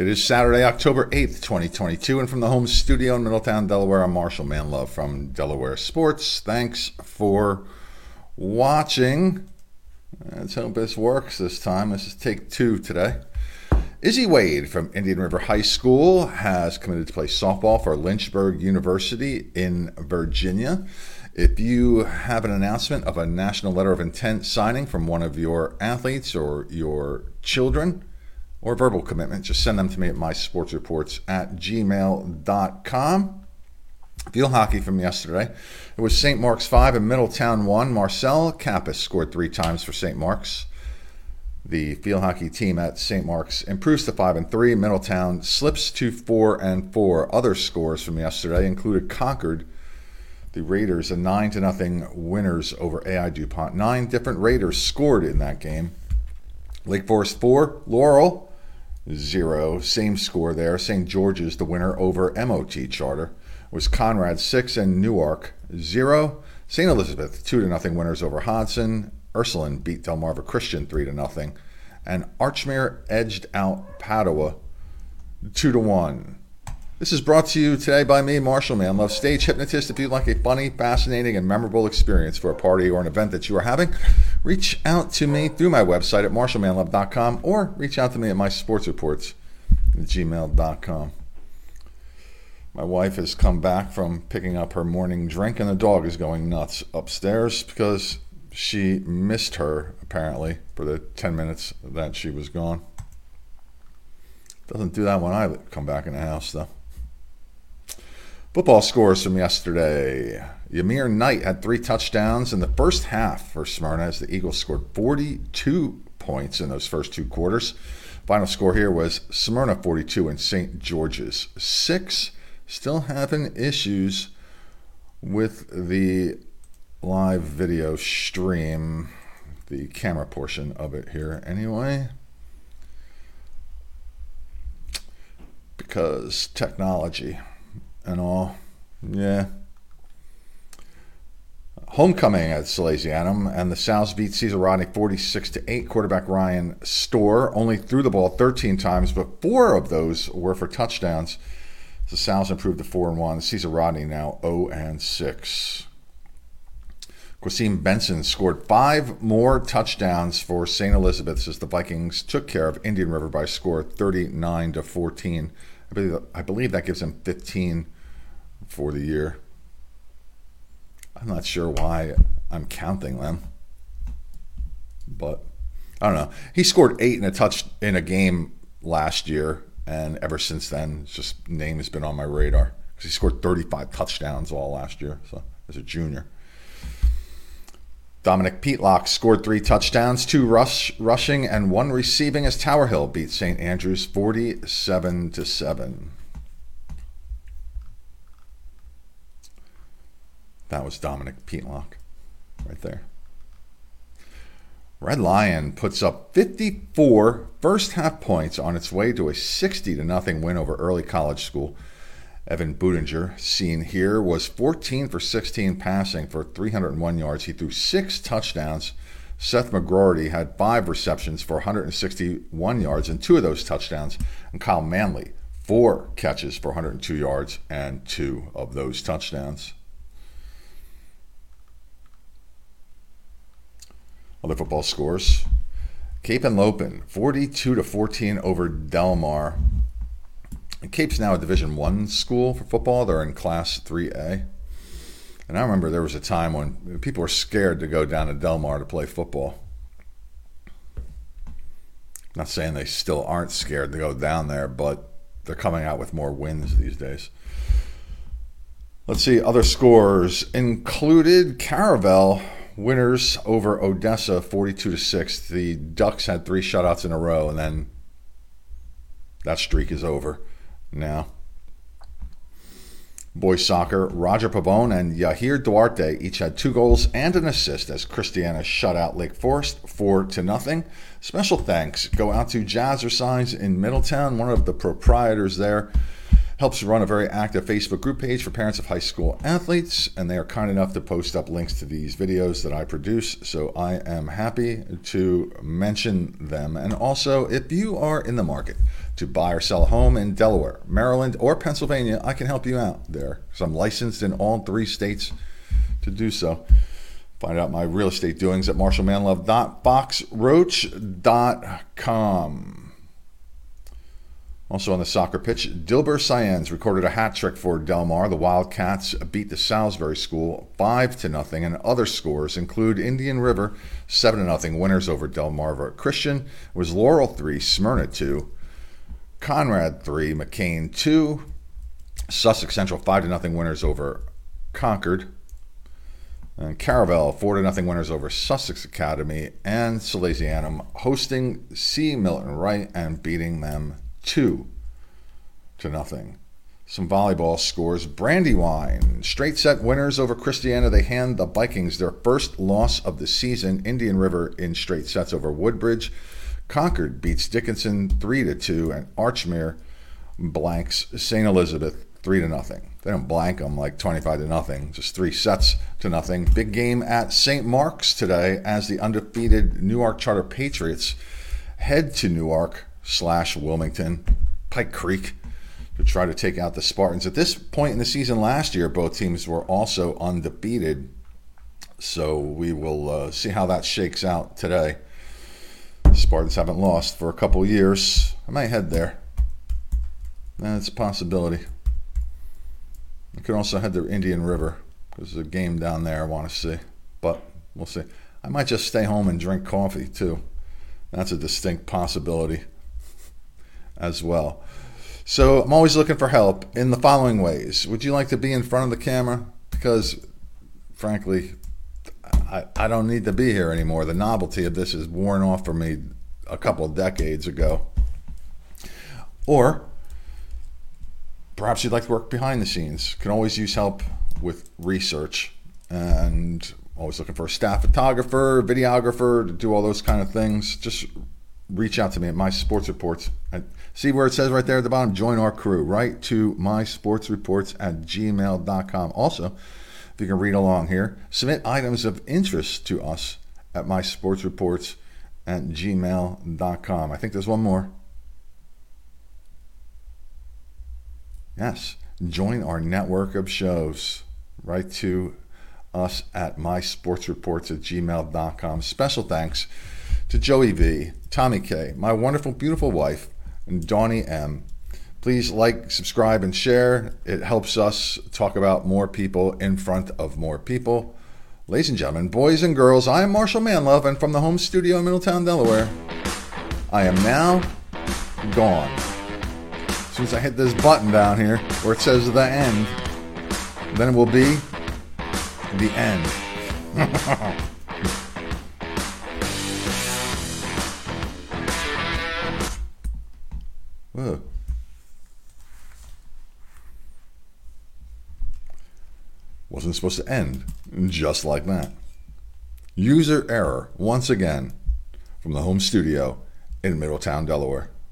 It is Saturday, October 8th, 2022, and from the home studio in Middletown, Delaware, I'm Marshall Manlove from Delaware Sports. Thanks for watching. Let's hope this works this time. This is take two today. Izzy Wade from Indian River High School has committed to play softball for Lynchburg University in Virginia. If you have an announcement of a national letter of intent signing from one of your athletes or your children, or verbal commitment, just send them to me at mysportsreports at gmail.com. Field hockey from yesterday. It was St. Mark's 5 and Middletown 1. Marcel Kappas scored three times for St. Mark's. The field hockey team at St. Mark's improves to 5 and 3. Middletown slips to 4 and 4. Other scores from yesterday included Concord, the Raiders, a 9 to nothing winners over AI DuPont. Nine different Raiders scored in that game. Lake Forest 4, Laurel zero. Same score there. St. George's, the winner over MOT Charter, was Conrad six and Newark zero. St. Elizabeth two to nothing winners over Hodgson. Ursuline beat Delmarva Christian three to nothing, and Archmere edged out Padua two to one. This is brought to you today by me, Marshall Manlove, stage hypnotist. If you'd like a funny, fascinating, and memorable experience for a party or an event that you are having, reach out to me through my website at marshallmanlove.com or reach out to me at my sports reports at gmail.com. My wife has come back from picking up her morning drink, and the dog is going nuts upstairs because she missed her, apparently, for the 10 minutes that she was gone. Doesn't do that when I come back in the house, though. Football scores from yesterday. Yamir Knight had three touchdowns in the first half for Smyrna as the Eagles scored 42 points in those first two quarters. Final score here was Smyrna 42 and St. George's 6. Still having issues with the live video stream, the camera portion of it here anyway. Because technology and all. Yeah. Homecoming at Salesianum and the Sals beat Caesar Rodney 46 to 8. Quarterback Ryan Storr only threw the ball 13 times, but four of those were for touchdowns. The Sals improved to 4 and 1. Caesar Rodney now 0 and 6. Quasim Benson scored five more touchdowns for St. Elizabeth's as the Vikings took care of Indian River by score 39 to 14. I believe, I believe that gives him 15 for the year. I'm not sure why I'm counting them, but I don't know. He scored eight in a touch in a game last year, and ever since then, just name has been on my radar because he scored 35 touchdowns all last year. So as a junior. Dominic Petlock scored three touchdowns, two rush, rushing, and one receiving as Tower Hill beat St. Andrews 47 to 7. That was Dominic Petlock right there. Red Lion puts up 54 first half points on its way to a 60 to nothing win over early college school. Evan Budinger, seen here, was 14 for 16 passing for 301 yards. He threw six touchdowns. Seth McGroarty had five receptions for 161 yards and two of those touchdowns. And Kyle Manley, four catches for 102 yards and two of those touchdowns. Other football scores. Cape Henlopen, 42 to 14 over Delmar. Cape's now a Division One school for football. They're in Class 3A. And I remember there was a time when people were scared to go down to Delmar to play football. not saying they still aren't scared to go down there, but they're coming out with more wins these days. Let's see, other scores included Caravel winners over Odessa 42 to 6. The Ducks had three shutouts in a row, and then that streak is over now. Boys soccer, Roger Pavone and Yahir Duarte each had two goals and an assist as Christiana shut out Lake Forest 4 to nothing. Special thanks go out to Jazzercise in Middletown, one of the proprietors there helps run a very active Facebook group page for parents of high school athletes, and they are kind enough to post up links to these videos that I produce. So I am happy to mention them. And also, if you are in the market to buy or sell a home in Delaware, Maryland, or Pennsylvania, I can help you out there because I'm licensed in all three states to do so. Find out my real estate doings at marshallmanlove.foxroach.com. Also on the soccer pitch, Dilber Cyans recorded a hat trick for Delmar. The Wildcats beat the Salisbury School 5 to nothing, and other scores include Indian River 7 to nothing winners over Delmarva Christian was Laurel 3, Smyrna 2, Conrad 3, McKean 2, Sussex Central 5 to nothing winners over Concord. And Caravel, 4 to nothing winners over Sussex Academy, and Salesianum hosting C. Milton Wright and beating them two to nothing. Some volleyball scores. Brandywine, straight set winners over Christiana. They hand the Vikings their first loss of the season. Indian River in straight sets over Woodbridge. Concord beats Dickinson 3 to 2, and Archmere blanks St. Elizabeth 3 to nothing. They don't blank them like 25 to nothing, just three sets to nothing. Big game at St. Mark's today as the undefeated Newark Charter Patriots head to Newark slash Wilmington, Pike Creek, to try to take out the Spartans. At this point in the season last year, both teams were also undefeated. So we will uh, see how that shakes out today. Spartans haven't lost for a couple years. I might head there. That's a possibility. I could also head to Indian River because there's a game down there I want to see. But we'll see. I might just stay home and drink coffee too. That's a distinct possibility as well. So I'm always looking for help in the following ways. Would you like to be in front of the camera? Because frankly, I, I don't need to be here anymore. The novelty of this is worn off for me a couple of decades ago. Or perhaps you'd like to work behind the scenes. Can always use help with research and always looking for a staff photographer, videographer to do all those kind of things. Just reach out to me at my sports reports. See where it says right there at the bottom, join our crew. Write to my sports reports at gmail.com. Also, you can read along here, submit items of interest to us at my sports reports at gmail.com. I think there's one more. Yes, join our network of shows. Write to us at my sports reports at gmail.com. Special thanks to Joey V, Tommy K, my wonderful, beautiful wife, and Donnie M. Please like, subscribe, and share. It helps us talk about more people in front of more people. Ladies and gentlemen, boys and girls, I am Marshall Manlove, and from the home studio in Middletown, Delaware, I am now gone. As soon as I hit this button down here where it says the end, then it will be the end. Whoa. Wasn't supposed to end just like that. User error once again from the home studio in Middletown, Delaware.